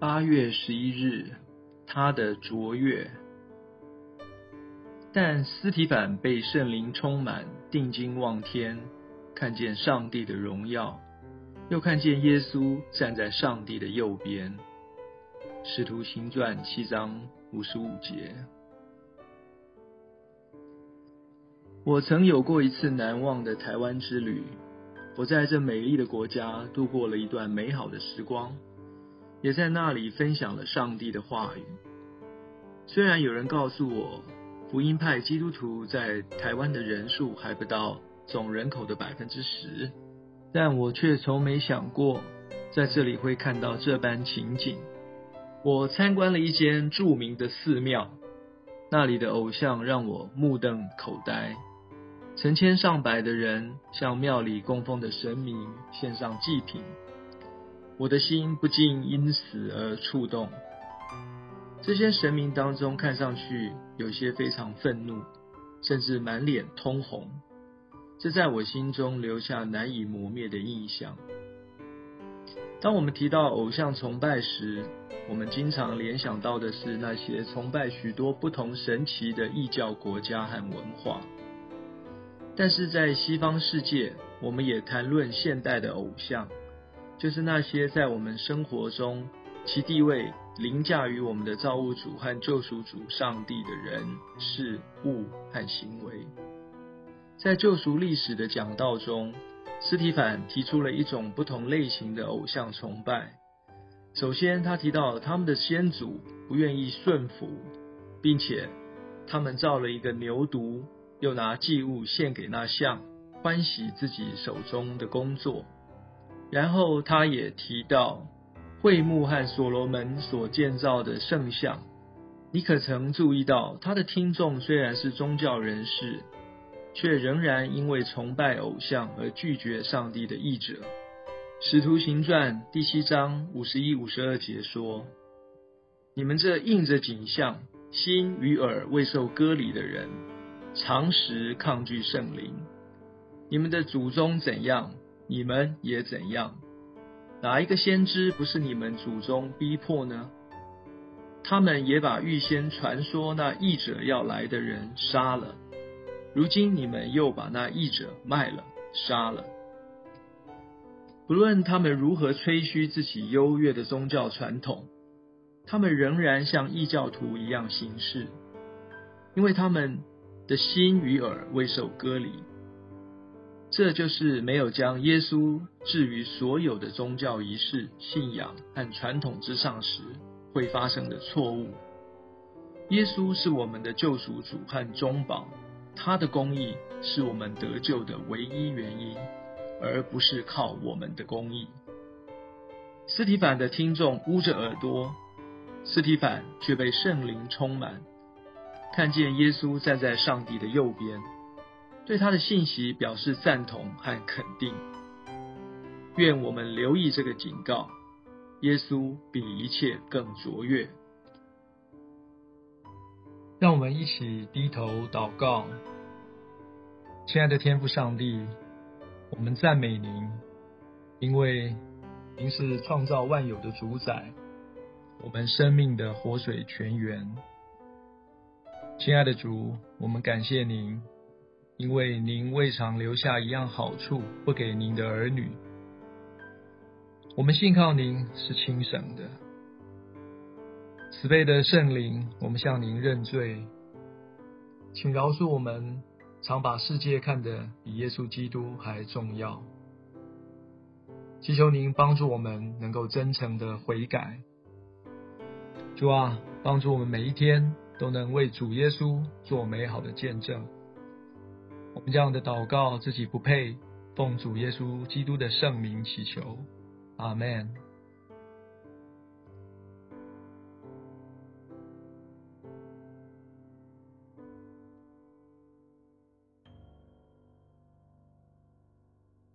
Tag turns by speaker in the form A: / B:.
A: 八月十一日，他的卓越。但斯提凡被圣灵充满，定睛望天，看见上帝的荣耀，又看见耶稣站在上帝的右边。使徒行传七章五十五节。我曾有过一次难忘的台湾之旅，我在这美丽的国家度过了一段美好的时光，也在那里分享了上帝的话语。虽然有人告诉我，福音派基督徒在台湾的人数还不到总人口的百分之十，但我却从没想过在这里会看到这般情景。我参观了一间著名的寺庙，那里的偶像让我目瞪口呆。成千上百的人向庙里供奉的神明献上祭品，我的心不禁因此而触动。这些神明当中，看上去有些非常愤怒，甚至满脸通红，这在我心中留下难以磨灭的印象。当我们提到偶像崇拜时，我们经常联想到的是那些崇拜许多不同神奇的异教国家和文化。但是在西方世界，我们也谈论现代的偶像，就是那些在我们生活中其地位凌驾于我们的造物主和救赎主上帝的人、事物和行为。在救赎历史的讲道中，斯提凡提出了一种不同类型的偶像崇拜。首先，他提到他们的先祖不愿意顺服，并且他们造了一个牛犊。又拿祭物献给那像，欢喜自己手中的工作。然后他也提到会幕和所罗门所建造的圣像。你可曾注意到，他的听众虽然是宗教人士，却仍然因为崇拜偶像而拒绝上帝的义者。使徒行传第七章五十一、五十二节说：“你们这印着景象、心与耳未受割礼的人。”常时抗拒圣灵，你们的祖宗怎样，你们也怎样。哪一个先知不是你们祖宗逼迫呢？他们也把预先传说那义者要来的人杀了。如今你们又把那义者卖了，杀了。不论他们如何吹嘘自己优越的宗教传统，他们仍然像异教徒一样行事，因为他们。的心与耳未受割离，这就是没有将耶稣置于所有的宗教仪式、信仰和传统之上时会发生的错误。耶稣是我们的救赎主和中保，他的公义是我们得救的唯一原因，而不是靠我们的公义。斯提反的听众捂着耳朵，斯提反却被圣灵充满。看见耶稣站在上帝的右边，对他的信息表示赞同和肯定。愿我们留意这个警告：耶稣比一切更卓越。让我们一起低头祷告。亲爱的天父上帝，我们赞美您，因为您是创造万有的主宰，我们生命的活水泉源。亲爱的主，我们感谢您，因为您未尝留下一样好处不给您的儿女。我们信靠您是轻省的，慈悲的圣灵，我们向您认罪，请饶恕我们常把世界看得比耶稣基督还重要。祈求您帮助我们能够真诚的悔改。主啊，帮助我们每一天。都能为主耶稣做美好的见证。我们这样的祷告自己不配，奉主耶稣基督的圣名祈求，阿门。